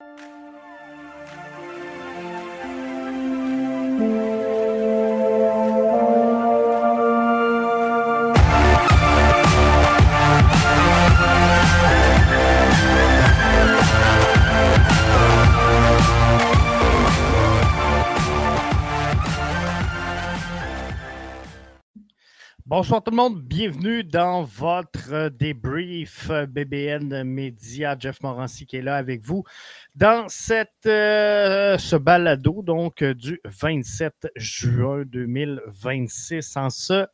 you Bonsoir tout le monde, bienvenue dans votre débrief BBN Média. Jeff Morancy qui est là avec vous dans cette, euh, ce balado donc du 27 juin 2026 en ce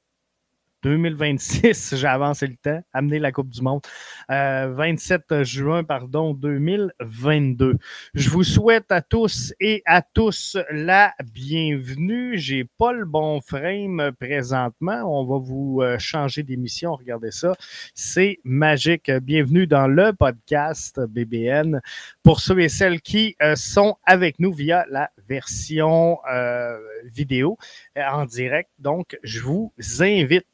2026, j'ai avancé le temps, amener la Coupe du Monde. 27 euh, juin, pardon, 2022. Je vous souhaite à tous et à tous la bienvenue. J'ai pas le bon frame présentement. On va vous euh, changer d'émission. Regardez ça. C'est magique. Bienvenue dans le podcast BBN. Pour ceux et celles qui euh, sont avec nous via la version vidéo en direct. Donc, je vous invite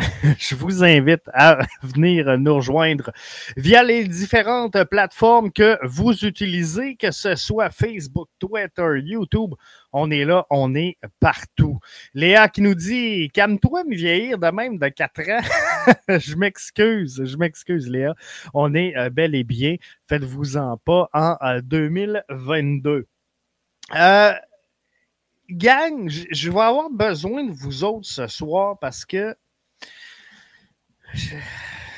je vous invite à venir nous rejoindre via les différentes plateformes que vous utilisez, que ce soit Facebook, Twitter, YouTube. On est là, on est partout. Léa qui nous dit Calme-toi, me vieillir de même de 4 ans. je m'excuse, je m'excuse, Léa. On est euh, bel et bien. Faites-vous-en pas en 2022. Euh, euh, gang, je vais avoir besoin de vous autres ce soir parce que je,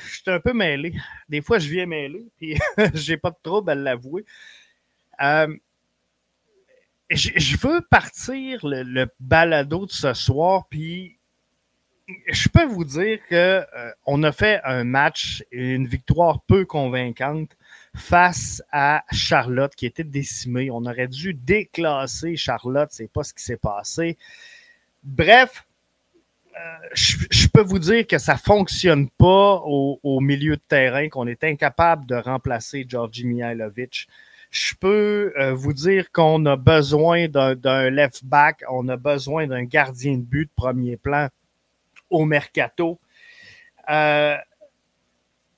suis un peu mêlé. Des fois, je viens mêlé, puis j'ai pas de trouble à l'avouer. Euh, je, veux partir le, balado de ce soir, puis je peux vous dire que euh, on a fait un match, une victoire peu convaincante face à Charlotte qui était décimée. On aurait dû déclasser Charlotte, c'est pas ce qui s'est passé. Bref, euh, je, peux vous dire que ça fonctionne pas au, milieu de terrain, qu'on est incapable de remplacer Georgi Mihailovic. Je peux euh, vous dire qu'on a besoin d'un left back, on a besoin d'un gardien de but de premier plan au mercato. Euh,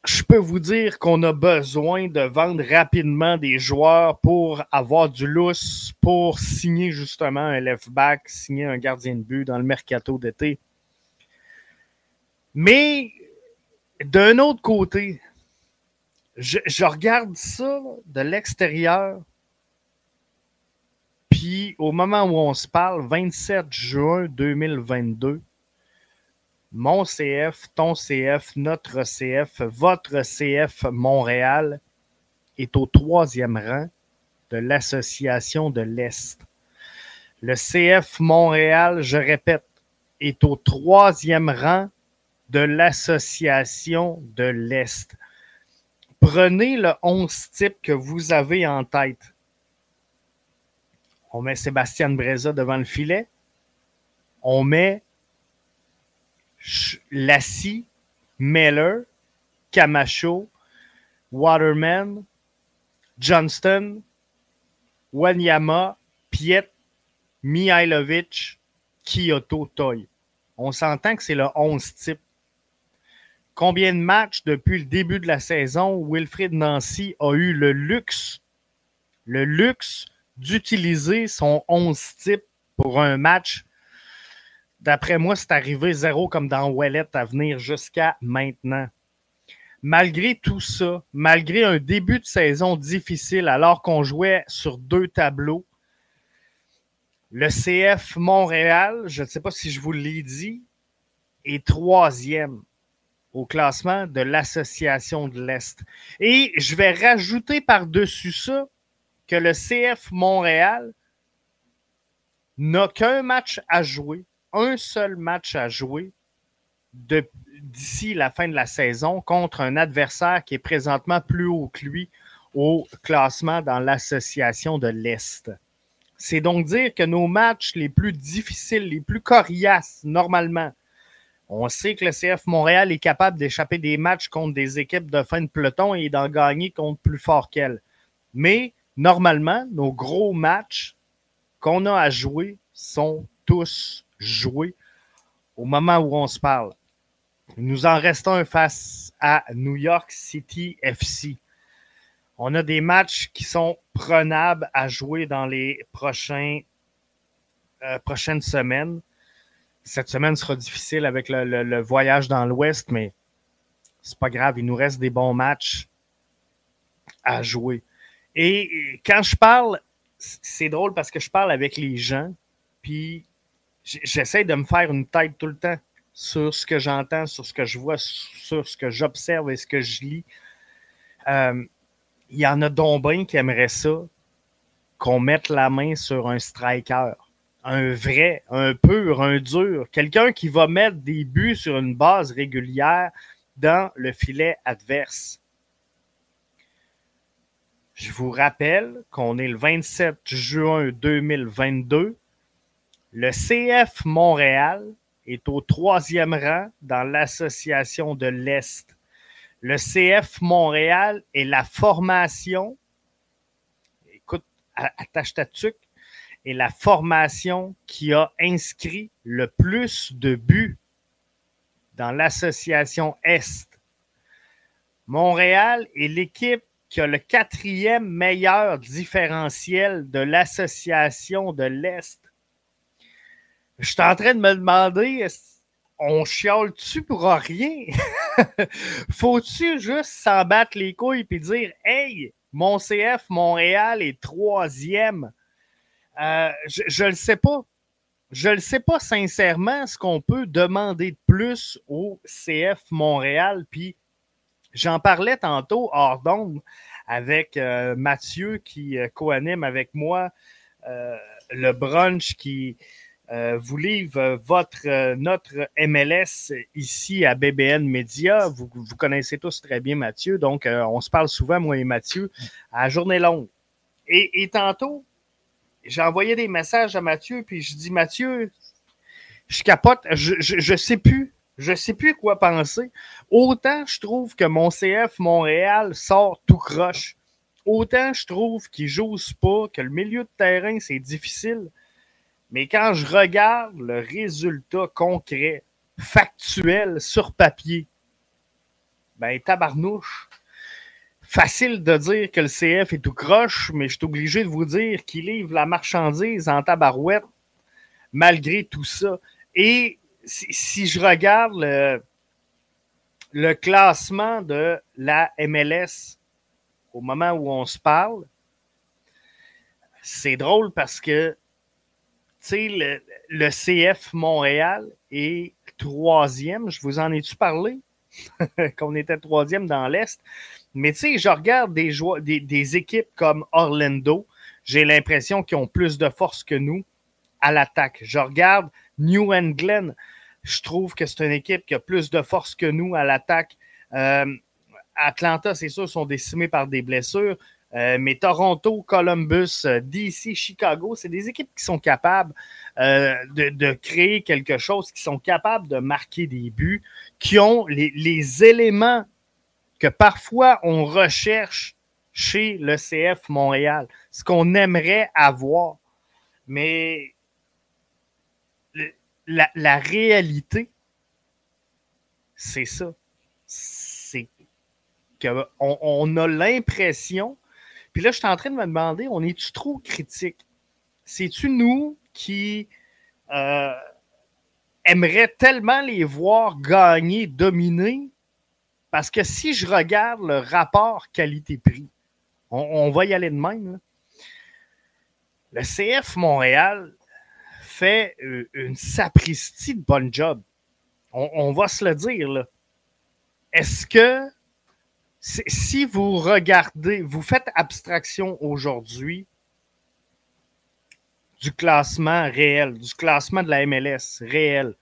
je peux vous dire qu'on a besoin de vendre rapidement des joueurs pour avoir du lousse, pour signer justement un left back, signer un gardien de but dans le mercato d'été. Mais d'un autre côté, je, regarde ça de l'extérieur. Puis au moment où on se parle, 27 juin 2022, mon CF, ton CF, notre CF, votre CF Montréal est au troisième rang de l'Association de l'Est. Le CF Montréal, je répète, est au troisième rang de l'association de l'Est. Prenez le 11 type que vous avez en tête. On met Sébastien Breza devant le filet. On met Lassie, Meller, Camacho, Waterman, Johnston, Wanyama, Piet, Mihailovic, Kyoto, Toy. On s'entend que c'est le 11 type Combien de matchs depuis le début de la saison Wilfrid Nancy a eu le luxe, le luxe d'utiliser son 11 type pour un match? D'après moi, c'est arrivé zéro comme dans Wallet à venir jusqu'à maintenant. Malgré tout ça, malgré un début de saison difficile alors qu'on jouait sur deux tableaux, le CF Montréal, je ne sais pas si je vous l'ai dit, est troisième au classement de l'Association de l'Est. Et je vais rajouter par-dessus ça que le CF Montréal n'a qu'un match à jouer, un seul match à jouer d'ici la fin de la saison contre un adversaire qui est présentement plus haut que lui au classement dans l'Association de l'Est. C'est donc dire que nos matchs les plus difficiles, les plus coriaces, normalement, on sait que le CF Montréal est capable d'échapper des matchs contre des équipes de fin de peloton et d'en gagner contre plus fort qu'elles. Mais normalement, nos gros matchs qu'on a à jouer sont tous joués au moment où on se parle. Nous en restons face à New York City FC. On a des matchs qui sont prenables à jouer dans les euh, prochaines semaines. Cette semaine sera difficile avec le, voyage dans l'Ouest, mais c'est pas grave. Il nous reste des bons matchs à jouer. Et quand je parle, c'est drôle parce que je parle avec les gens, puis j'essaie de me faire une tête tout le temps sur ce que j'entends, sur ce que je vois, sur ce que j'observe et ce que je lis. Euh, il y en a donc qui aimeraient ça, qu'on mette la main sur un striker. Un vrai, un pur, un dur. Quelqu'un qui va mettre des buts sur une base régulière dans le filet adverse. Je vous rappelle qu'on est le 27 juin 2022. Le CF Montréal est au troisième rang dans l'association de l'Est le CF Montréal est la formation, écoute, attache ta tuque, est la formation qui a inscrit le plus de buts dans l'association Est. Montréal est l'équipe qui a le quatrième meilleur différentiel de l'association de l'Est. Je suis en train de me demander, on chiale-tu pour rien? Faut-tu juste s'en battre les couilles et dire Hey, mon CF Montréal est troisième? Euh, je ne le sais pas. Je ne sais pas sincèrement ce qu'on peut demander de plus au CF Montréal. Puis j'en parlais tantôt hors d'ombre avec euh, Mathieu qui euh, co-anime avec moi le brunch qui, euh, vous livre euh, votre, euh, notre MLS ici à BBN Media. Vous, vous connaissez tous très bien Mathieu, donc on se parle souvent, moi et Mathieu, à journée longue. Et, et tantôt, j'ai envoyé des messages à Mathieu, puis je dis Mathieu, je capote, je, je, je sais plus. Je sais plus quoi penser. Autant je trouve que mon CF Montréal sort tout croche. Autant je trouve qu'il joue pas, que le milieu de terrain, c'est difficile. Mais quand je regarde le résultat concret, factuel, sur papier, ben tabarnouche. Facile de dire que le CF est tout croche, mais je suis obligé de vous dire qu'il livre la marchandise en tabarouette malgré tout ça. Et si, je regarde le, classement de la MLS au moment où on se parle, c'est drôle parce que le CF Montréal est troisième. Je vous en ai-tu parlé? Qu'on était troisième dans l'Est. Mais tu sais, je regarde des, équipes comme Orlando. J'ai l'impression qu'ils ont plus de force que nous à l'attaque. Je regarde New England. Je trouve que c'est une équipe qui a plus de force que nous à l'attaque. Euh, Atlanta, c'est sûr, sont décimés par des blessures. Euh, mais Toronto, Columbus, euh, DC, Chicago, c'est des équipes qui sont capables de, créer quelque chose, qui sont capables de marquer des buts, qui ont les, éléments que parfois on recherche chez le CF Montréal, ce qu'on aimerait avoir. Mais la réalité, c'est ça. C'est qu'on on a l'impression puis là, je suis en train de me demander, on est-tu trop critique? C'est-tu nous qui euh, aimerions tellement les voir gagner, dominer? Parce que si je regarde le rapport qualité-prix, on, va y aller de même. Le CF Montréal fait euh, une sapristie de bon job. On, on va se le dire. Est-ce que si vous regardez, vous faites abstraction aujourd'hui du classement réel, du classement de la MLS réel.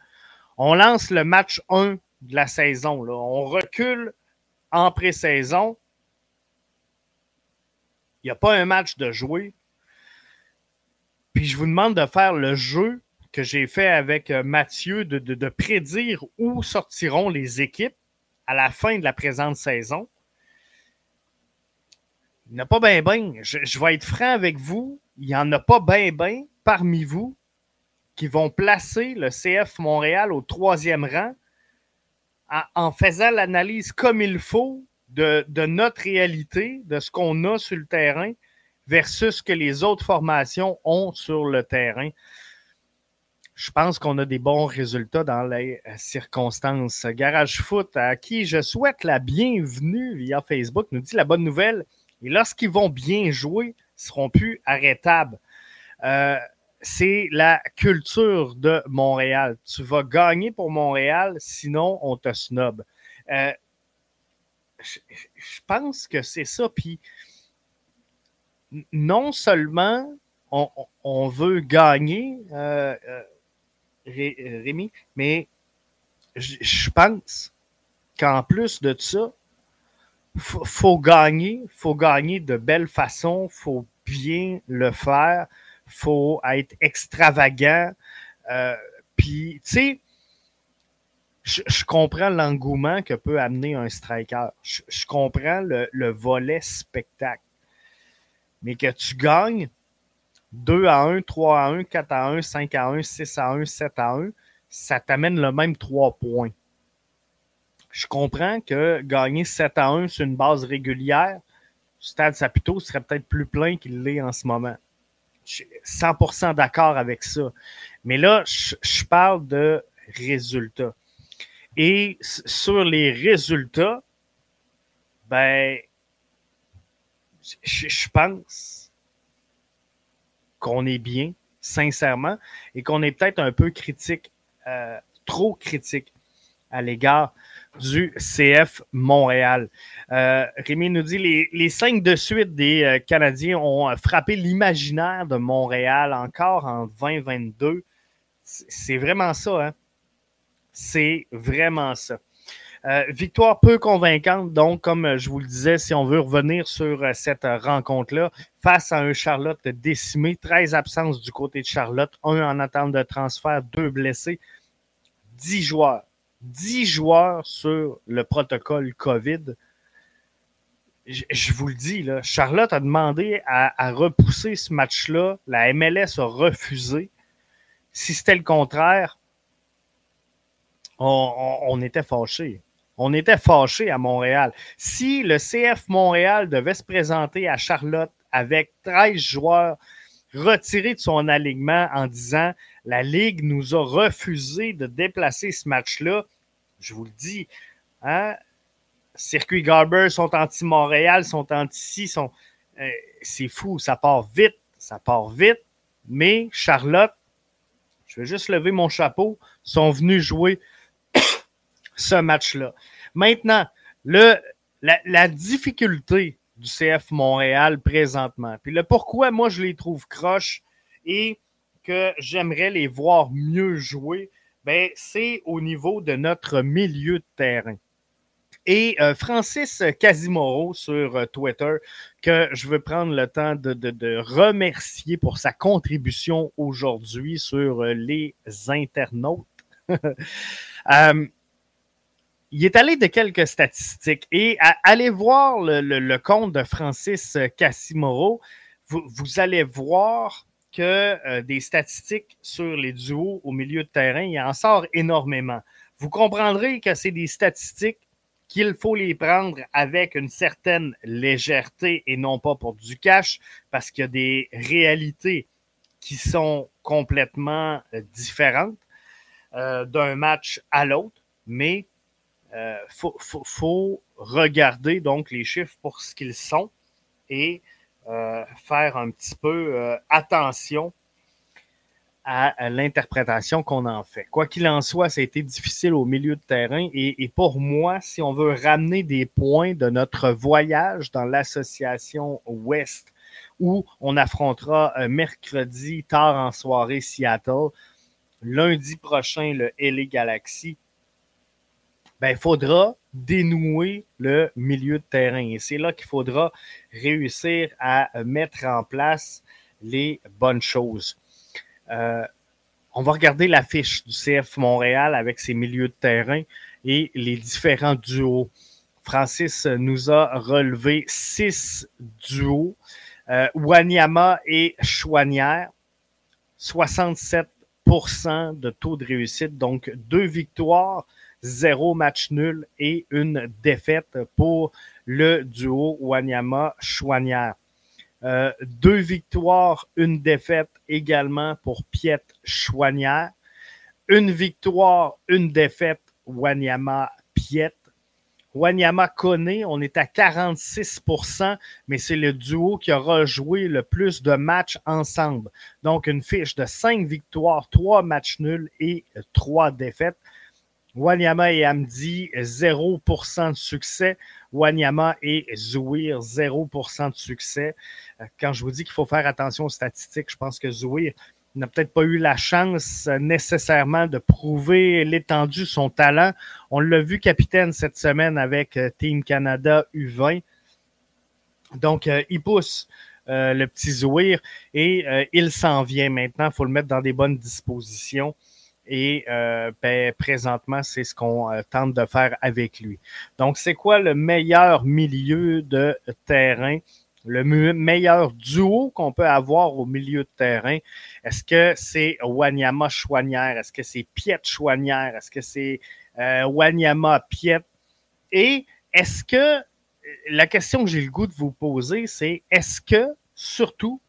On lance le match 1 de la saison. On recule en pré-saison. Il n'y a pas un match de jouer. Puis je vous demande de faire le jeu que j'ai fait avec euh, Mathieu, de, de prédire où sortiront les équipes à la fin de la présente saison. Il n'y en a pas bien, bien. Je, vais être franc avec vous. Il n'y en a pas bien, bien parmi vous qui vont placer le CF Montréal au troisième rang en, faisant l'analyse comme il faut de, notre réalité, de ce qu'on a sur le terrain, versus ce que les autres formations ont sur le terrain. Je pense qu'on a des bons résultats dans les euh, circonstances. Garage Foot, à qui je souhaite la bienvenue via Facebook, nous dit la bonne nouvelle. Et lorsqu'ils vont bien jouer, ils seront plus arrêtables. Euh, c'est la culture de Montréal. Tu vas gagner pour Montréal, sinon on te snob. Euh, je, pense que c'est ça. Puis non seulement on, veut gagner, euh, euh, Rémi, mais je pense qu'en plus de ça, faut, faut gagner, faut gagner de belle façon, faut bien le faire, faut être extravagant. Euh, puis, tu sais, je, comprends l'engouement que peut amener un striker. Je, comprends le, volet spectacle. Mais que tu gagnes 2 à 1, 3 à 1, 4 à 1, 5 à 1, 6 à 1, 7 à 1, ça t'amène le même 3 points. Je comprends que gagner 7 à 1 sur une base régulière, Stade Saputo serait peut-être plus plein qu'il l'est en ce moment. Je suis 100% d'accord avec ça. Mais là, je, je parle de résultats. Et sur les résultats, ben, je, pense qu'on est bien, sincèrement, et qu'on est peut-être un peu critique, euh, trop critique à l'égard du CF Montréal. Euh, Rémi nous dit les, les cinq de suite des euh, Canadiens ont frappé l'imaginaire de Montréal encore en 2022. C'est vraiment ça, hein? C'est vraiment ça. Euh, victoire peu convaincante, donc, comme je vous le disais, si on veut revenir sur euh, cette rencontre-là, face à un Charlotte décimé, 13 absences du côté de Charlotte, un en attente de transfert, deux blessés, 10 joueurs. 10 joueurs sur le protocole COVID. Je, vous le dis, Charlotte a demandé à, à repousser ce match-là. La MLS a refusé. Si c'était le contraire, on, était fâchés. On était fâchés à Montréal. Si le CF Montréal devait se présenter à Charlotte avec 13 joueurs retirés de son alignement en disant la Ligue nous a refusé de déplacer ce match-là, je vous le dis, hein, Circuit Garber sont anti-Montréal, sont anti-ci, sont. Euh, c'est fou, ça part vite, ça part vite, mais Charlotte, je vais juste lever mon chapeau, sont venus jouer ce match-là. Maintenant, le, la, difficulté du CF Montréal présentement, puis le pourquoi moi je les trouve croches et que j'aimerais les voir mieux jouer, ben, c'est au niveau de notre milieu de terrain. Et euh, Francis Casimoro sur euh, Twitter, que je veux prendre le temps de, remercier pour sa contribution aujourd'hui sur euh, les internautes. il est allé de quelques statistiques et allez voir le, compte de Francis Cassimoro. Vous, allez voir que euh, des statistiques sur les duos au milieu de terrain, il en sort énormément. Vous comprendrez que c'est des statistiques qu'il faut les prendre avec une certaine légèreté et non pas pour du cash, parce qu'il y a des réalités qui sont complètement euh, différentes euh, d'un match à l'autre, mais il euh, faut, regarder donc les chiffres pour ce qu'ils sont et faire un petit peu euh, attention à, l'interprétation qu'on en fait. Quoi qu'il en soit, ça a été difficile au milieu de terrain et, pour moi, si on veut ramener des points de notre voyage dans l'association Ouest, où on affrontera mercredi tard en soirée Seattle, lundi prochain le LA Galaxy, ben, il faudra dénouer le milieu de terrain. Et c'est là qu'il faudra réussir à mettre en place les bonnes choses. Euh, on va regarder l'affiche du CF Montréal avec ses milieux de terrain et les différents duos. Francis nous a relevé six duos. Euh, Wanyama et Chouanière, 67% de taux de réussite, donc deux victoires, zéro match nul et une défaite pour le duo Wanyama-Chouanière. Euh, deux victoires, une défaite également pour Piet Chouanière. Une victoire, une défaite, Wanyama Piet. Wanyama Kone, on est à 46% mais c'est le duo qui aura joué le plus de matchs ensemble. Donc, une fiche de cinq victoires, trois matchs nuls et trois défaites. Wanyama et Amdi, 0% de succès. Wanyama et Zouir, 0% de succès. Quand je vous dis qu'il faut faire attention aux statistiques, je pense que Zouir n'a peut-être pas eu la chance nécessairement de prouver l'étendue de son talent. On l'a vu capitaine cette semaine avec euh, Team Canada U20. Donc, euh, il pousse euh, le petit Zouir et il s'en vient maintenant. Il faut le mettre dans des bonnes dispositions. Et ben, présentement, c'est ce qu'on tente de faire avec lui. Donc, c'est quoi le meilleur milieu de terrain? le meilleur duo qu'on peut avoir au milieu de terrain? Est-ce que c'est Wanyama Chouanière? Est-ce que c'est Piet Chouanière? Est-ce que c'est euh, Wanyama Piet? Et est-ce que la question que j'ai le goût de vous poser, c'est est-ce que surtout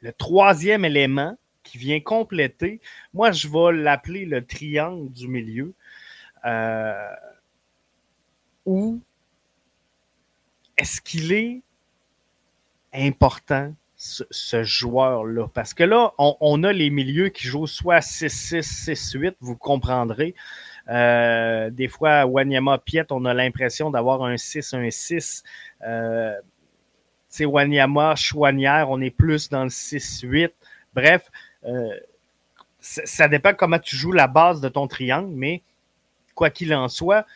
le troisième élément qui vient compléter, moi je vais l'appeler le triangle du milieu, euh, ou est-ce qu'il est important, ce, joueur-là? Parce que là, on, a les milieux qui jouent soit 6-6, 6-8, vous comprendrez. Euh, des fois, Wanyama Piet, on a l'impression d'avoir un 6, un 6. Euh, c'est Wanyama, Chouanière, on est plus dans le 6-8. Bref, euh, ça dépend comment tu joues la base de ton triangle, mais quoi qu'il en soit,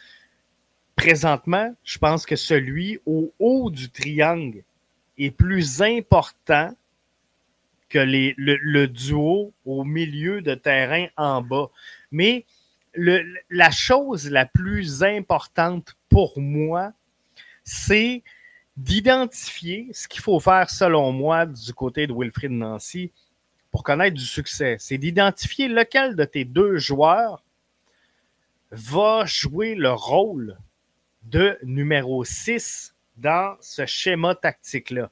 présentement, je pense que celui au haut du triangle est plus important que le, duo au milieu de terrain en bas. Mais la chose la plus importante pour moi, c'est d'identifier ce qu'il faut faire, selon moi, du côté de Wilfried Nancy pour connaître du succès. C'est d'identifier lequel de tes deux joueurs va jouer le rôle de numéro 6 dans ce schéma tactique-là.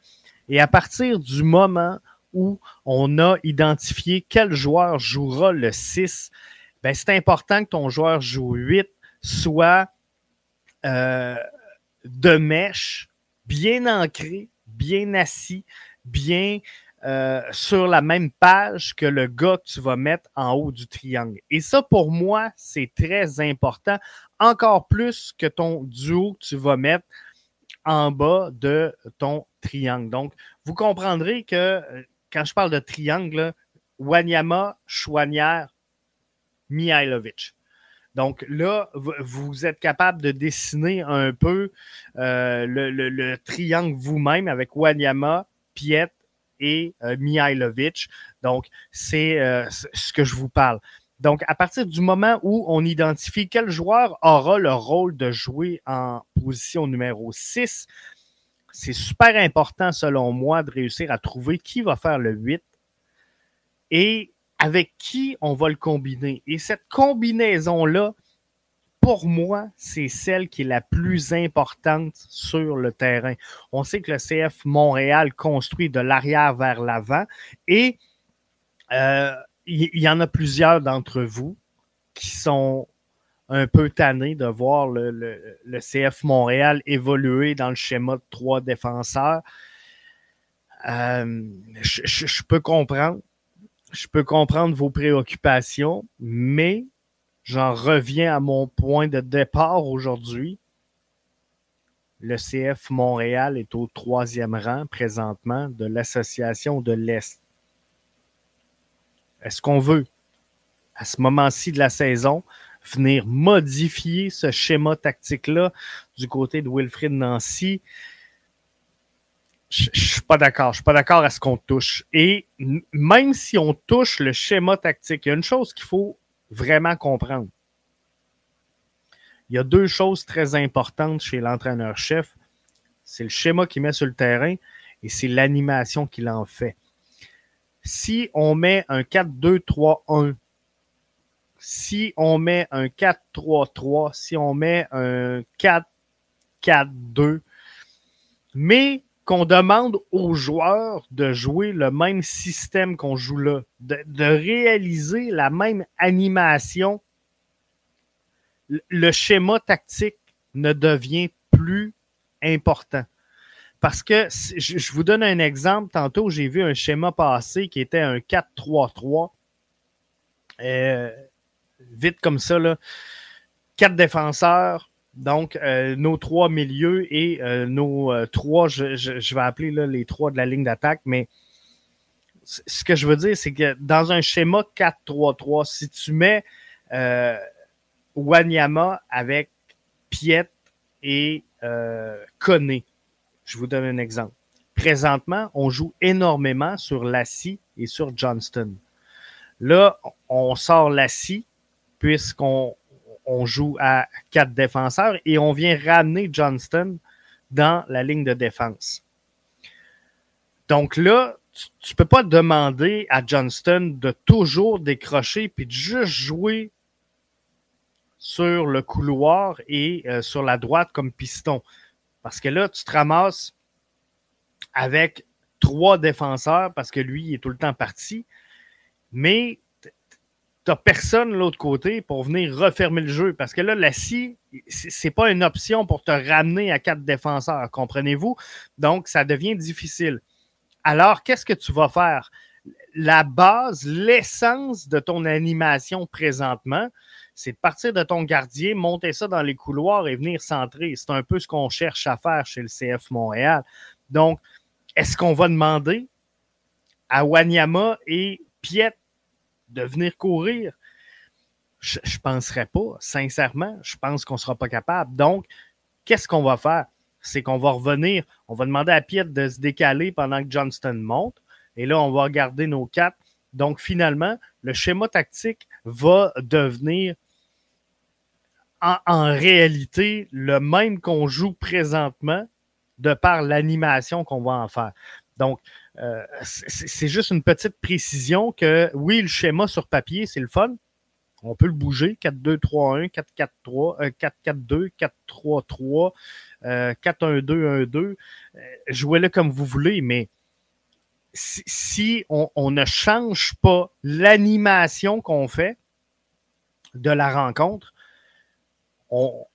Et à partir du moment où on a identifié quel joueur jouera le 6, ben c'est important que ton joueur joue 8 soit euh, de mèche, bien ancré, bien assis, bien euh, sur la même page que le gars que tu vas mettre en haut du triangle. Et ça, pour moi, c'est très important, encore plus que ton duo que tu vas mettre en bas de ton triangle. Donc, vous comprendrez que euh, quand je parle de triangle, Wanyama, Chouanière, Mihailovic. Donc là, vous êtes capable de dessiner un peu euh, le, triangle vous-même avec Wanyama, Piet et euh, Mihailovic. Donc, c'est ce que je vous parle. Donc, à partir du moment où on identifie quel joueur aura le rôle de jouer en position numéro 6, c'est super important, selon moi, de réussir à trouver qui va faire le 8 et avec qui on va le combiner. Et cette combinaison-là, pour moi, c'est celle qui est la plus importante sur le terrain. On sait que le CF Montréal construit de l'arrière vers l'avant et euh, il y, en a plusieurs d'entre vous qui sont un peu tannés de voir le, CF Montréal évoluer dans le schéma de trois défenseurs. Euh, je, peux comprendre. Je peux comprendre vos préoccupations, mais j'en reviens à mon point de départ aujourd'hui. Le CF Montréal est au troisième rang présentement de l'association de l'Est. Est-ce qu'on veut, à ce moment-ci de la saison, venir modifier ce schéma tactique-là du côté de Wilfrid Nancy? Je ne suis pas d'accord. Je suis pas d'accord à ce qu'on touche. Et même si on touche le schéma tactique, il y a une chose qu'il faut vraiment comprendre. Il y a deux choses très importantes chez l'entraîneur-chef. C'est le schéma qu'il met sur le terrain et c'est l'animation qu'il en fait si on met un 4-2-3-1, si on met un 4-3-3, si on met un 4-4-2, mais qu'on demande aux joueurs de jouer le même système qu'on joue là, de, réaliser la même animation, le schéma tactique ne devient plus important. Parce que je, vous donne un exemple. Tantôt, j'ai vu un schéma passé qui était un 4-3-3. Euh, vite comme ça, là. Quatre défenseurs, donc euh, nos trois milieux et euh, nos trois, je, vais appeler là, les trois de la ligne d'attaque, mais ce que je veux dire, c'est que dans un schéma 4-3-3, si tu mets Wanyama avec Piet et Koné, je vous donne un exemple. Présentement, on joue énormément sur Lassie et sur Johnston. Là, on sort Lassie puisqu'on on joue à quatre défenseurs et on vient ramener Johnston dans la ligne de défense. Donc là, tu ne peux pas demander à Johnston de toujours décrocher puis de juste jouer sur le couloir et euh, sur la droite comme piston. Parce que là, tu te ramasses avec trois défenseurs parce que lui, il est tout le temps parti. Mais tu n'as personne de l'autre côté pour venir refermer le jeu. Parce que là, la scie, c'est pas une option pour te ramener à quatre défenseurs, comprenez-vous? Donc, ça devient difficile. Alors, qu'est-ce que tu vas faire? La base, l'essence de ton animation présentement, c'est de partir de ton gardien, monter ça dans les couloirs et venir centrer. C'est un peu ce qu'on cherche à faire chez le CF Montréal. Donc, est-ce qu'on va demander à Wanyama et Piet de venir courir? Je ne penserais pas, sincèrement. Je pense qu'on ne sera pas capable. Donc, qu'est-ce qu'on va faire? C'est qu'on va revenir, on va demander à Piet de se décaler pendant que Johnston monte. Et là, on va regarder nos quatre. Donc, finalement, le schéma tactique va devenir en, réalité le même qu'on joue présentement de par l'animation qu'on va en faire. Donc, euh, c'est juste une petite précision que oui, le schéma sur papier, c'est le fun. On peut le bouger. 4-2-3-1, 4-4-3, 4-4-2, 4-3-3, 4-1-2-1-2. Jouez-le comme vous voulez, mais si, on, ne change pas l'animation qu'on fait de la rencontre, on,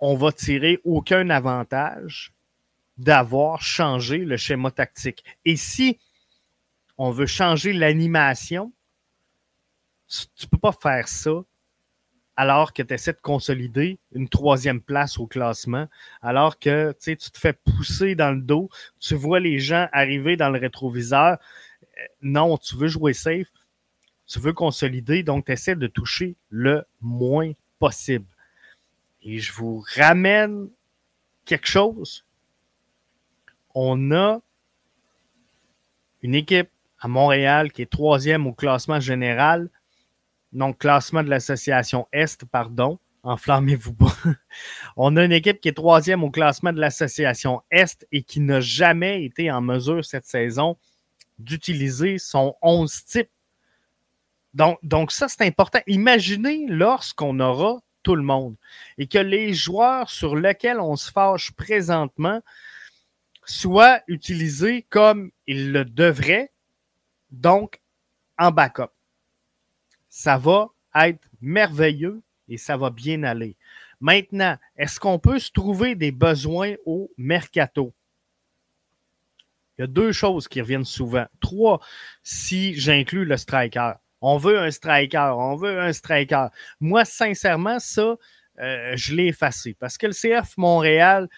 on va tirer aucun avantage d'avoir changé le schéma tactique. Et si on veut changer l'animation, tu ne peux pas faire ça alors que tu essaies de consolider une troisième place au classement, alors que tu te fais pousser dans le dos, tu vois les gens arriver dans le rétroviseur. Euh, non, tu veux jouer safe, tu veux consolider, donc tu essaies de toucher le moins possible. Et je vous ramène quelque chose. On a une équipe à Montréal qui est troisième au classement général, donc classement de l'association Est, pardon. Enflammez-vous pas. On a une équipe qui est troisième au classement de l'association Est et qui n'a jamais été en mesure cette saison d'utiliser son 11 type. Donc, donc ça, c'est important. Imaginez lorsqu'on aura tout le monde. Et que les joueurs sur lesquels on se fâche présentement soient utilisés comme ils le devraient, donc en backup. Ça va être merveilleux et ça va bien aller. Maintenant, est-ce qu'on peut se trouver des besoins au mercato? Il y a deux choses qui reviennent souvent. Trois, si j'inclus le striker. On veut un striker, on veut un striker. Moi, sincèrement, ça, euh, je l'ai effacé parce que le CF Montréal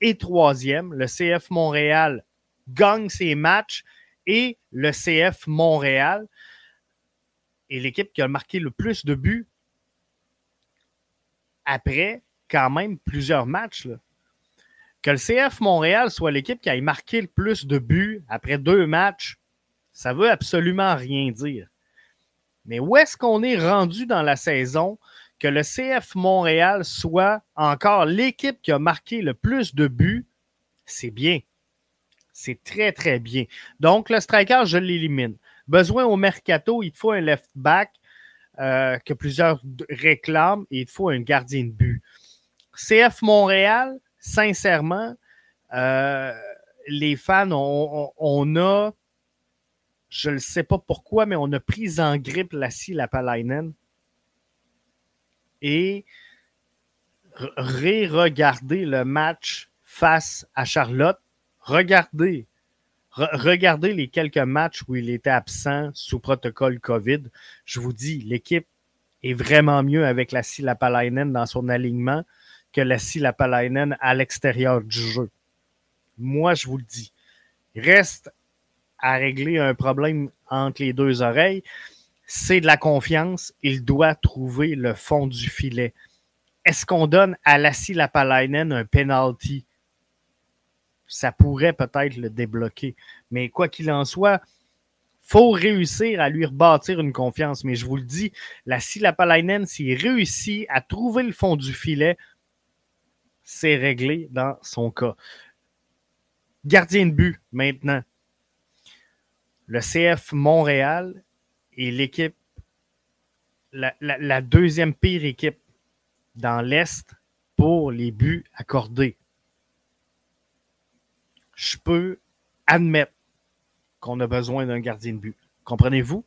est troisième. Le CF Montréal gagne ses matchs et le CF Montréal est l'équipe qui a marqué le plus de buts après quand même plusieurs matchs. Que le CF Montréal soit l'équipe qui a marqué le plus de buts après deux matchs, ça veut absolument rien dire. Mais où est-ce qu'on est rendu dans la saison que le CF Montréal soit encore l'équipe qui a marqué le plus de buts? C'est bien. C'est très, très bien. Donc, le striker, je l'élimine. Besoin au mercato, il faut un left back. euh, que plusieurs réclament, il faut un gardien de but. CF Montréal, sincèrement, euh, les fans, on, a, je ne sais pas pourquoi, mais on a pris en grippe la Lapalainen et ré-regarder le match face à Charlotte. Regardez, regardez les quelques matchs où il était absent sous protocole COVID. Je vous dis, l'équipe est vraiment mieux avec la Lapalainen dans son alignement que la Lapalainen à l'extérieur du jeu. Moi, je vous le dis. Il reste à régler un problème entre les deux oreilles. C'est de la confiance. Il doit trouver le fond du filet. Est-ce qu'on donne à Lassie Lapalainen un penalty? Ça pourrait peut-être le débloquer. Mais quoi qu'il en soit, faut réussir à lui rebâtir une confiance. Mais je vous le dis, la Lapalainen, s'il réussit à trouver le fond du filet, c'est réglé dans son cas. Gardien de but maintenant. Le CF Montréal est l'équipe, la, deuxième pire équipe dans l'Est pour les buts accordés. Je peux admettre qu'on a besoin d'un gardien de but. Comprenez-vous?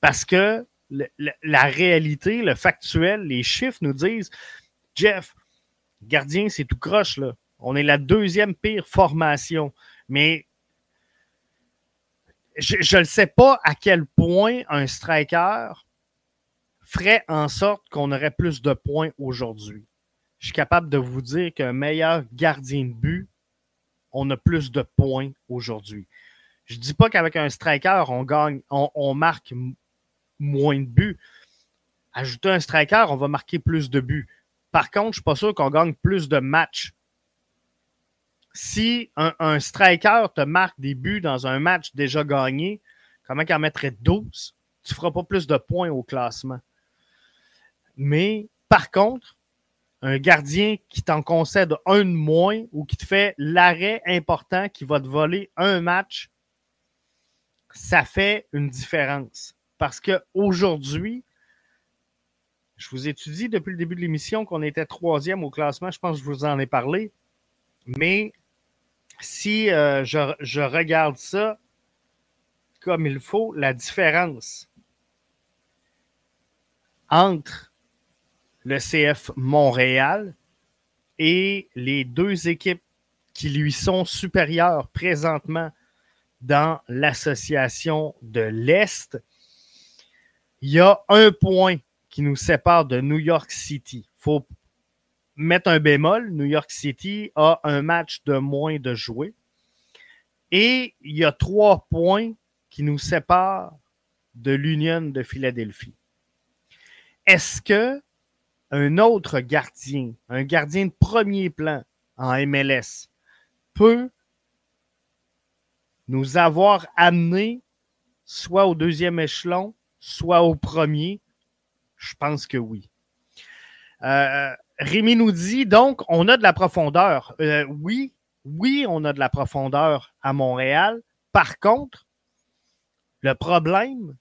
Parce que la réalité, le factuel, les chiffres nous disent Jeff, gardien, c'est tout croche, là. On est la deuxième pire formation. Mais je ne sais pas à quel point un striker ferait en sorte qu'on aurait plus de points aujourd'hui. Je suis capable de vous dire qu'un meilleur gardien de but, on a plus de points aujourd'hui. Je ne dis pas qu'avec un striker, on gagne, on, marque moins de buts. Ajouter un striker, on va marquer plus de buts. Par contre, je ne suis pas sûr qu'on gagne plus de matchs si un, striker te marque des buts dans un match déjà gagné, comment qu'il en mettrait 12? Tu ne feras pas plus de points au classement. Mais par contre, un gardien qui t'en concède un de moins ou qui te fait l'arrêt important qui va te voler un match, ça fait une différence. Parce qu'aujourd'hui, je vous étudie depuis le début de l'émission qu'on était troisième au classement. Je pense que je vous en ai parlé. Mais si euh, je, regarde ça comme il faut, la différence entre le CF Montréal et les deux équipes qui lui sont supérieures présentement dans l'association de l'Est, il y a un point qui nous sépare de New York City. Il faut mettre un bémol, New York City a un match de moins de jouer. Et il y a trois points qui nous séparent de l'Union de Philadelphie. Est-ce que un autre gardien, un gardien de premier plan en MLS, peut nous avoir amené soit au deuxième échelon, soit au premier? Je pense que oui. Euh, Rémi nous dit donc, on a de la profondeur. Euh, oui, oui, on a de la profondeur à Montréal. Par contre, le problème,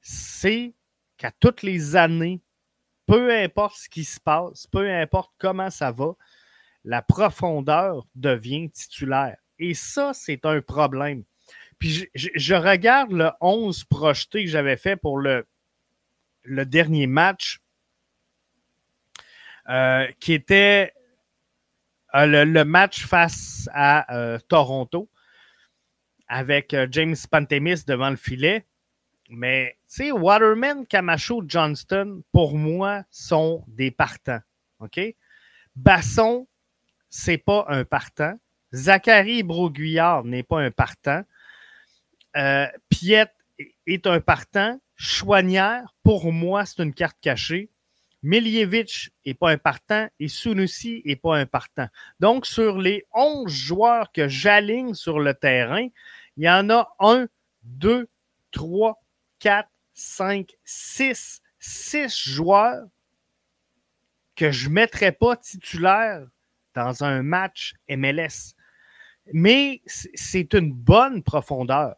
c'est qu'à toutes les années, peu importe ce qui se passe, peu importe comment ça va, la profondeur devient titulaire. Et ça, c'est un problème. Puis je, regarde le 11 projeté que j'avais fait pour le, le dernier match euh, qui était euh, le, match face à euh, Toronto avec James Pantemis devant le filet. Mais, tu sais, Waterman, Camacho, Johnston, pour moi, sont des partants. OK? Basson, c'est pas un partant. Zachary Broguillard n'est pas un partant. Euh, Piet est un partant. Chouanière, pour moi, c'est une carte cachée. Milievich n'est pas un partant et Sunusi n'est pas un partant. Donc, sur les 11 joueurs que j'aligne sur le terrain, il y en a un, deux, trois, quatre, cinq, six, six joueurs que je ne mettrais pas titulaires dans un match MLS. Mais c'est une bonne profondeur.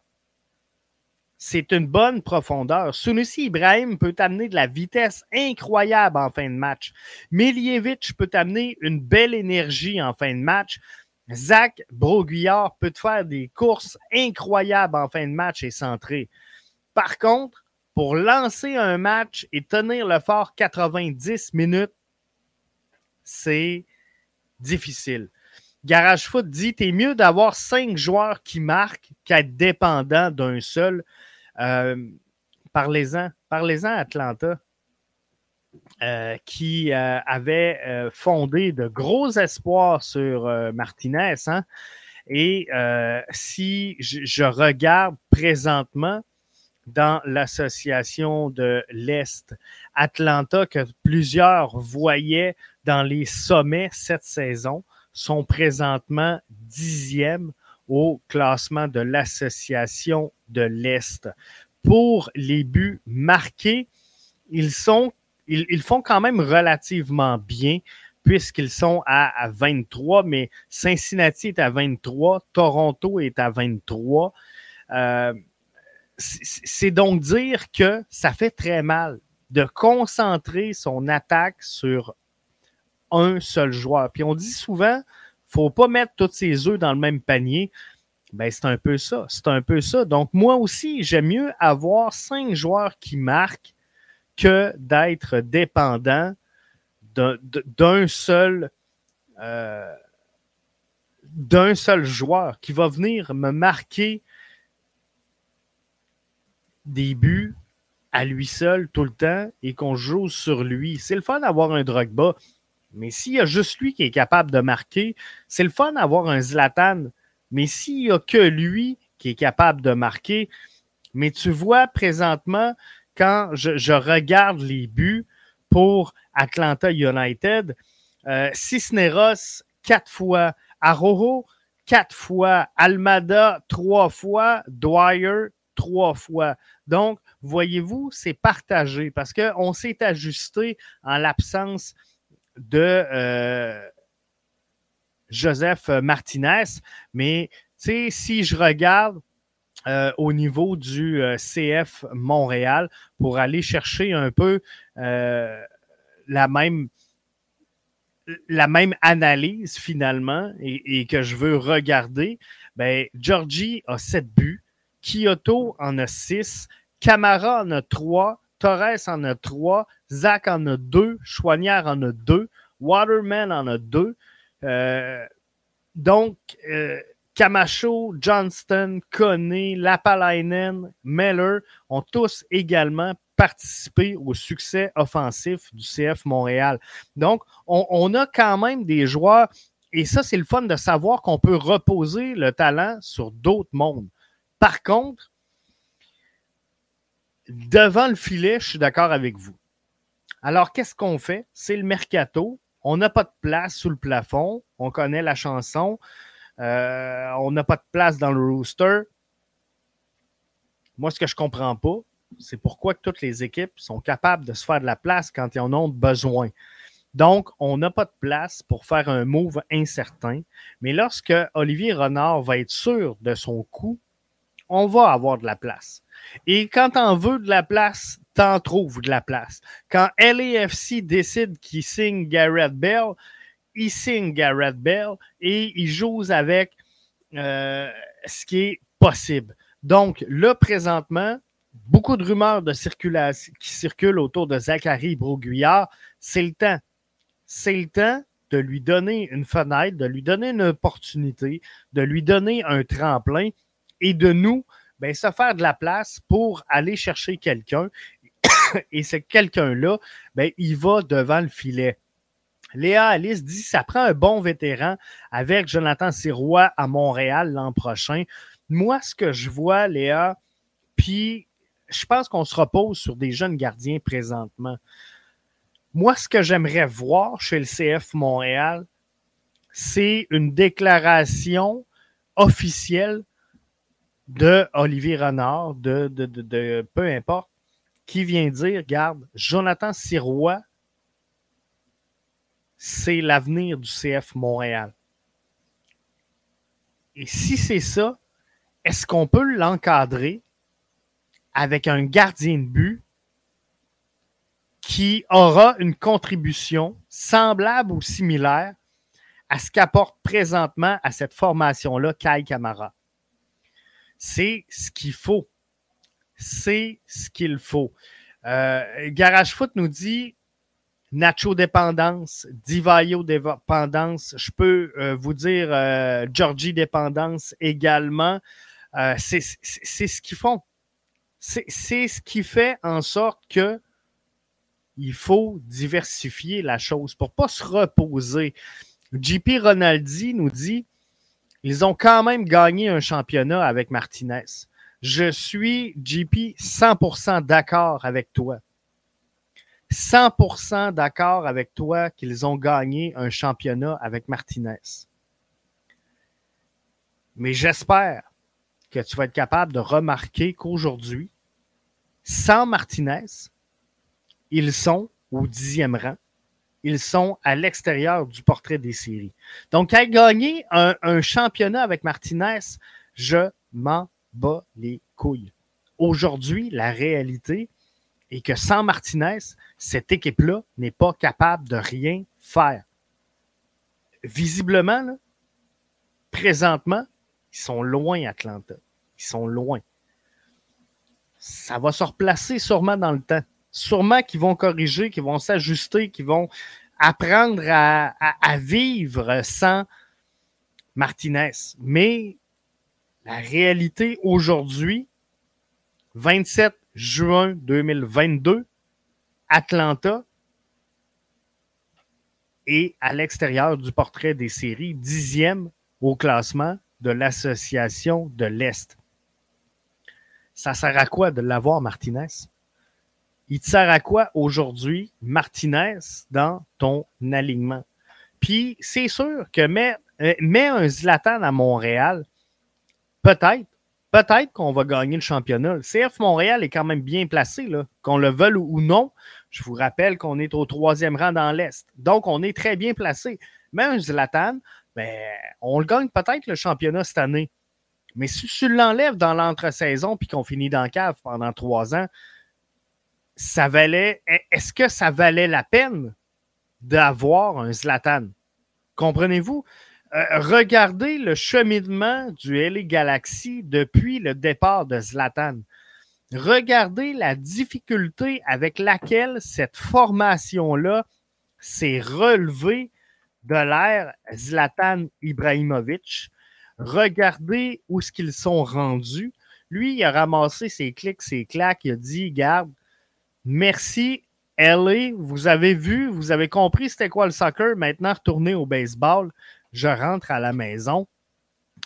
C'est une bonne profondeur. Sunusi Ibrahim peut amener de la vitesse incroyable en fin de match. Miljevic peut amener une belle énergie en fin de match. Zach Broguillard peut te faire des courses incroyables en fin de match et centré. Par contre, pour lancer un match et tenir le fort 90 minutes, c'est difficile. Garage Foot dit T'es mieux d'avoir cinq joueurs qui marquent qu'être dépendant d'un seul. Euh, parlez-en, parlez-en Atlanta, euh, qui euh, avait fondé de gros espoirs sur Martinez. Hein? Et si je, regarde présentement dans l'association de l'Est, Atlanta, que plusieurs voyaient dans les sommets cette saison, sont présentement dixièmes au classement de l'Association de l'Est. Pour les buts marqués, ils, sont, ils, font quand même relativement bien puisqu'ils sont à, 23, mais Cincinnati est à 23, Toronto est à 23. Euh, c'est donc dire que ça fait très mal de concentrer son attaque sur un seul joueur. Puis on dit souvent, faut pas mettre tous ses œufs dans le même panier. Ben, c'est un peu ça. C'est un peu ça. Donc, moi aussi, j'aime mieux avoir cinq joueurs qui marquent que d'être dépendant d'un seul euh, d'un seul joueur qui va venir me marquer des buts à lui seul tout le temps et qu'on joue sur lui. C'est le fun d'avoir un Drogba. Mais s'il y a juste lui qui est capable de marquer, c'est le fun d'avoir un Zlatan. Mais s'il n'y a que lui qui est capable de marquer, mais tu vois présentement, quand je, regarde les buts pour Atlanta United, euh, Cisneros, quatre fois, Aroro, quatre fois, Almada, trois fois, Dwyer, trois fois. Donc, voyez-vous, c'est partagé parce qu'on s'est ajusté en l'absence de euh, Joseph Martinez. Mais si je regarde euh, au niveau du euh, CF Montréal pour aller chercher un peu la même la même analyse finalement et, que je veux regarder, ben, Georgie a sept buts, Kyoto en a six, Camara en a trois, Torres en a trois, Zach en a deux, Chouanière en a deux, Waterman en a deux. Euh, donc, euh, Camacho, Johnston, Coney, Lapalainen, Meller ont tous également participé au succès offensif du CF Montréal. Donc, on, on a quand même des joueurs, et ça, c'est le fun de savoir qu'on peut reposer le talent sur d'autres mondes. Par contre, devant le filet, je suis d'accord avec vous. Alors, qu'est-ce qu'on fait? C'est le mercato. On n'a pas de place sous le plafond. On connaît la chanson. Euh, on n'a pas de place dans le rooster. Moi, ce que je ne comprends pas, c'est pourquoi toutes les équipes sont capables de se faire de la place quand ils en ont besoin. Donc, on n'a pas de place pour faire un move incertain. Mais lorsque Olivier Renard va être sûr de son coup, on va avoir de la place. Et quand on veut de la place, t'en trouves de la place. Quand LAFC décide qu'il signe Garrett Bell, il signe Garrett Bell et il joue avec euh, ce qui est possible. Donc, là, présentement, beaucoup de rumeurs de qui circulent autour de Zachary Broguillard. C'est le temps. C'est le temps de lui donner une fenêtre, de lui donner une opportunité, de lui donner un tremplin et de nous ben, se faire de la place pour aller chercher quelqu'un. Et ce quelqu'un-là, ben, il va devant le filet. Léa Alice dit ça prend un bon vétéran avec Jonathan Sirois à Montréal l'an prochain. Moi, ce que je vois, Léa, puis je pense qu'on se repose sur des jeunes gardiens présentement. Moi, ce que j'aimerais voir chez le CF Montréal, c'est une déclaration officielle de Olivier Renard, de, de, peu importe, qui vient dire, garde, Jonathan Sirois, c'est l'avenir du CF Montréal. Et si c'est ça, est-ce qu'on peut l'encadrer avec un gardien de but qui aura une contribution semblable ou similaire à ce qu'apporte présentement à cette formation-là Kai Kamara. C'est ce qu'il faut. C'est ce qu'il faut. Euh, Garage Foot nous dit Nacho dépendance, Divayo dépendance. Je peux euh, vous dire euh, Georgie dépendance également. Euh, c'est ce qu'ils font. C'est ce qui fait en sorte que il faut diversifier la chose pour pas se reposer. JP Ronaldi nous dit ils ont quand même gagné un championnat avec Martinez. Je suis, JP, 100% d'accord avec toi. 100% d'accord avec toi qu'ils ont gagné un championnat avec Martinez. Mais j'espère que tu vas être capable de remarquer qu'aujourd'hui, sans Martinez, ils sont au dixième rang. Ils sont à l'extérieur du portrait des séries. Donc, à gagner un, championnat avec Martinez, je m'en bats les couilles. Aujourd'hui, la réalité est que sans Martinez, cette équipe-là n'est pas capable de rien faire. Visiblement, présentement, ils sont loin, Atlanta. Ils sont loin. Ça va se replacer sûrement dans le temps sûrement qu'ils vont corriger, qu'ils vont s'ajuster, qu'ils vont apprendre à, vivre sans Martinez. Mais la réalité aujourd'hui, 27 juin 2022, Atlanta est à l'extérieur du portrait des séries, dixième au classement de l'association de l'Est. Ça sert à quoi de l'avoir, Martinez? Il te sert à quoi aujourd'hui, Martinez, dans ton alignement? Puis c'est sûr que met, euh, un Zlatan à Montréal, peut-être, peut-être qu'on va gagner le championnat. Le CF Montréal est quand même bien placé, qu'on le veuille ou non. Je vous rappelle qu'on est au troisième rang dans l'Est. Donc, on est très bien placé. Mais un Zlatan, ben, on le gagne peut-être le championnat cette année. Mais si tu l'enlèves dans l'entre-saison puis qu'on finit dans le cave pendant trois ans, ça valait. Est-ce que ça valait la peine d'avoir un Zlatan? Comprenez-vous? Euh, regardez le cheminement du LA Galaxy depuis le départ de Zlatan. Regardez la difficulté avec laquelle cette formation-là s'est relevée de l'ère Zlatan Ibrahimovic. Regardez où ce sont rendus. Lui, il a ramassé ses clics, ses claques, il a dit, garde, Merci, LA. Vous avez vu, vous avez compris c'était quoi le soccer. Maintenant, retournez au baseball. Je rentre à la maison.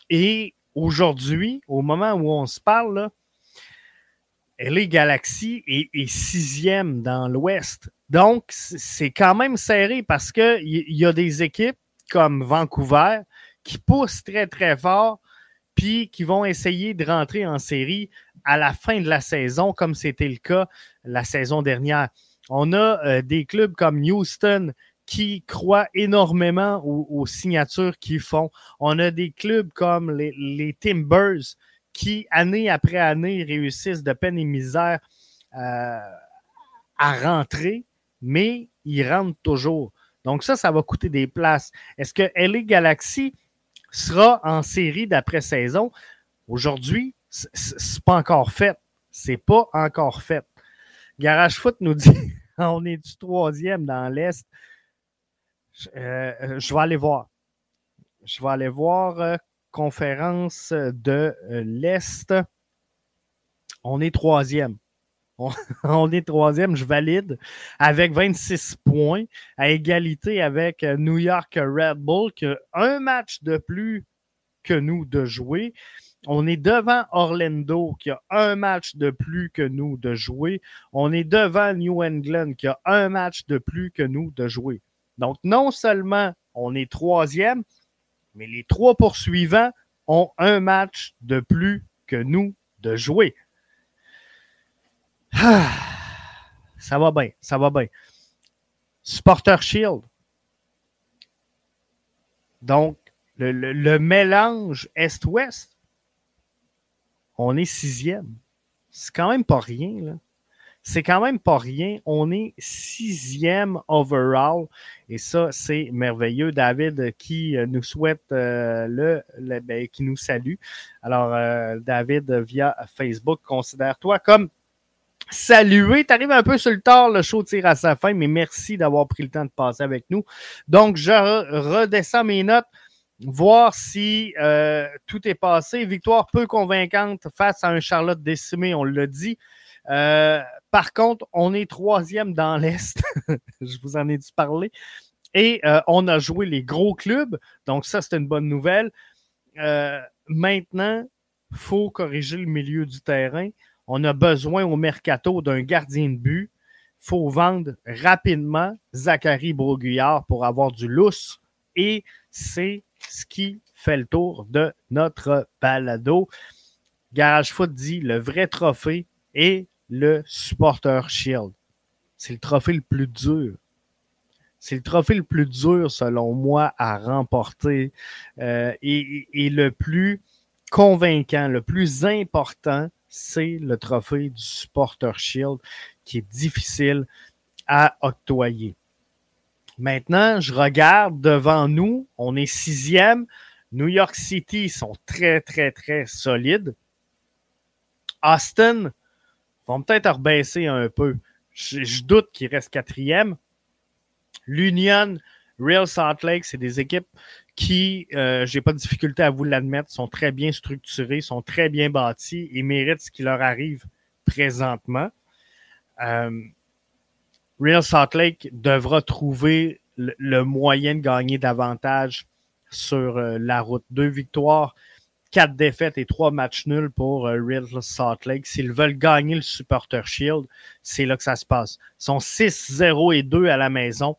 Et aujourd'hui, au moment où on se parle, là, LA Galaxy est, sixième dans l'Ouest. Donc, c'est quand même serré parce qu'il y, y a des équipes comme Vancouver qui poussent très, très fort, puis qui vont essayer de rentrer en série à la fin de la saison, comme c'était le cas la saison dernière. On a euh, des clubs comme Houston qui croient énormément aux, signatures qu'ils font. On a des clubs comme les, Timbers qui, année après année, réussissent de peine et misère euh, à rentrer, mais ils rentrent toujours. Donc ça, ça va coûter des places. Est-ce que LA Galaxy sera en série d'après-saison? Aujourd'hui, c'est pas encore fait. C'est pas encore fait. Garage Foot nous dit on est du troisième dans l'Est. Euh, je vais aller voir. Je vais aller voir euh, conférence de euh, l'Est. On est troisième. On, est troisième, je valide, avec 26 points, à égalité avec New York Red Bull, qui a un match de plus que nous de jouer. On est devant Orlando qui a un match de plus que nous de jouer. On est devant New England qui a un match de plus que nous de jouer. Donc, non seulement on est troisième, mais les trois poursuivants ont un match de plus que nous de jouer. Ah, ça va bien, ça va bien. Supporter Shield. Donc, le mélange Est-Ouest on est sixième. c'est quand même pas rien. Là c'est quand même pas rien. On est sixième overall. Et ça, c'est merveilleux. David qui euh, nous souhaite euh, le, ben, qui nous salue. Alors, euh, David, via Facebook, considère-toi comme salué. Tu arrives un peu sur le tard, le show tire à sa fin, mais merci d'avoir pris le temps de passer avec nous. Donc, je redescends mes notes voir si tout est passé. Victoire peu convaincante face à un Charlotte décimé, on l'a dit. Euh, par contre, on est troisième dans l'Est. Je vous en ai dû parler. Et euh, on a joué les gros clubs. Donc, ça, c'est une bonne nouvelle. Euh, maintenant, il faut corriger le milieu du terrain. On a besoin au mercato d'un gardien de but. Il faut vendre rapidement Zachary Broguillard pour avoir du lousse. Et c'est ce qui fait le tour de notre balado. Garage Foot dit le vrai trophée est le Supporter Shield. C'est le trophée le plus dur. C'est le trophée le plus dur, selon moi, à remporter euh, et, et, le plus convaincant, le plus important, c'est le trophée du Supporter Shield qui est difficile à octroyer. Maintenant, je regarde devant nous, on est sixième. New York City sont très, très, très solides. Austin, vont peut-être rebaisser un peu. Je, doute qu'il reste quatrième. L'Union, Real Salt Lake, c'est des équipes qui, euh, j'ai pas de difficulté à vous l'admettre, sont très bien structurées, sont très bien bâties et méritent ce qui leur arrive présentement. Euh, Real Salt Lake devra trouver le, moyen de gagner davantage sur euh, la route. Deux victoires quatre défaites et trois matchs nuls pour euh, Real Salt Lake. S'ils veulent gagner le Supporter Shield, c'est là que ça se passe. Ils sont 6-0 et 2 à la maison,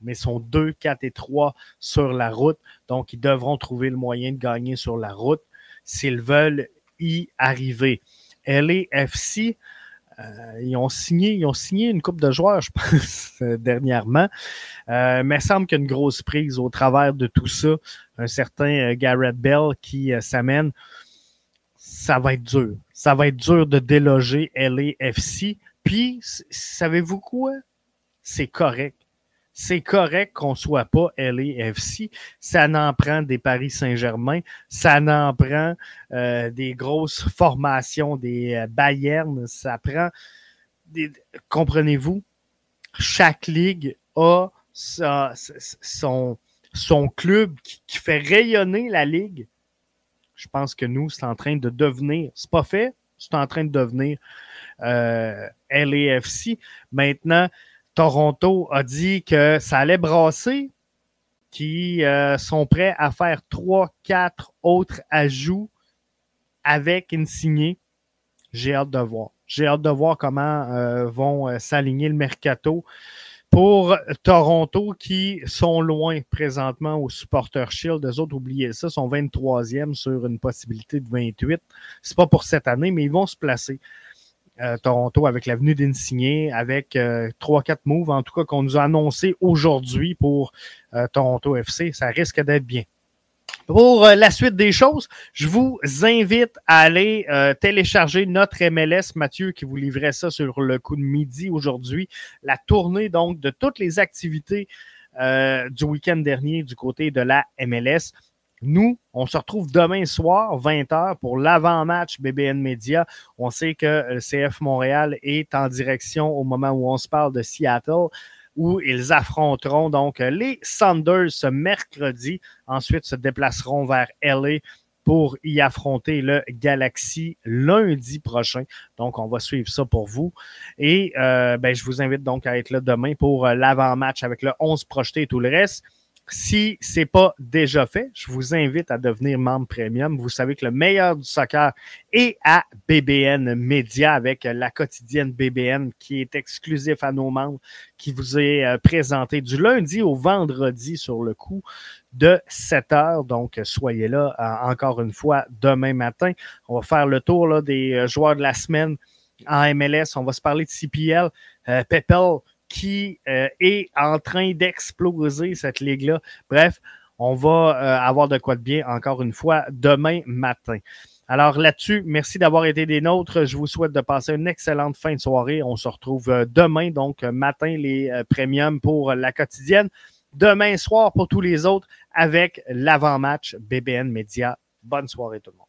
mais sont 2, 4 et 3 sur la route. Donc, ils devront trouver le moyen de gagner sur la route s'ils veulent y arriver. LAFC, euh, ils, ont signé, ils ont signé une coupe de joueurs, je pense, euh, dernièrement. Euh, mais il semble qu'il y a une grosse prise au travers de tout ça. Un certain Garrett Bell qui s'amène. Ça va être dur. Ça va être dur de déloger LAFC. Puis, savez-vous quoi? C'est correct c'est correct qu'on soit pas LAFC. Ça n'en prend des Paris Saint-Germain, ça n'en prend euh, des grosses formations, des euh, Bayern, ça prend des... Comprenez-vous? Chaque ligue a son, son club qui, fait rayonner la ligue. Je pense que nous, c'est en train de devenir, c'est pas fait, c'est en train de devenir euh, LAFC. Maintenant, Toronto a dit que ça allait brasser, qui euh, sont prêts à faire trois, quatre autres ajouts avec Insigné. J'ai hâte de voir. J'ai hâte de voir comment euh, vont euh, s'aligner le mercato pour Toronto qui sont loin présentement au Supporter Shield. Les autres, oubliez ça, sont 23e sur une possibilité de 28. C'est pas pour cette année, mais ils vont se placer. Euh, Toronto avec l'avenue d'Insigné, avec euh, trois, quatre moves, en tout cas, qu'on nous a annoncé aujourd'hui pour euh, Toronto FC. Ça risque d'être bien. Pour la suite des choses, je vous invite à aller télécharger notre MLS, Mathieu, qui vous livrait ça sur le coup de midi aujourd'hui. La tournée, donc, de toutes les activités du week-end dernier du côté de la MLS. Nous, on se retrouve demain soir, 20h, pour l'avant-match BBN Media. On sait que le CF Montréal est en direction au moment où on se parle de Seattle, où ils affronteront donc les Sanders ce mercredi. Ensuite, se déplaceront vers LA pour y affronter le Galaxy lundi prochain. Donc, on va suivre ça pour vous. Et euh, ben, je vous invite donc à être là demain pour l'avant-match avec le 11 projeté et tout le reste. Si c'est pas déjà fait, je vous invite à devenir membre premium. Vous savez que le meilleur du soccer est à BBN Media avec la quotidienne BBN qui est exclusif à nos membres, qui vous est euh, présenté du lundi au vendredi sur le coup de 7 heures. Donc, soyez là euh, encore une fois demain matin. On va faire le tour des euh, joueurs de la semaine en MLS. On va se parler de CPL. Pepel qui euh, est en train d'exploser cette ligue-là. Bref, on va euh, avoir de quoi de bien encore une fois demain matin. Alors là-dessus, merci d'avoir été des nôtres. Je vous souhaite de passer une excellente fin de soirée. On se retrouve euh, demain, donc matin, les premiums pour la quotidienne. Demain soir pour tous les autres avec l'avant-match BBN Média. Bonne soirée tout le monde.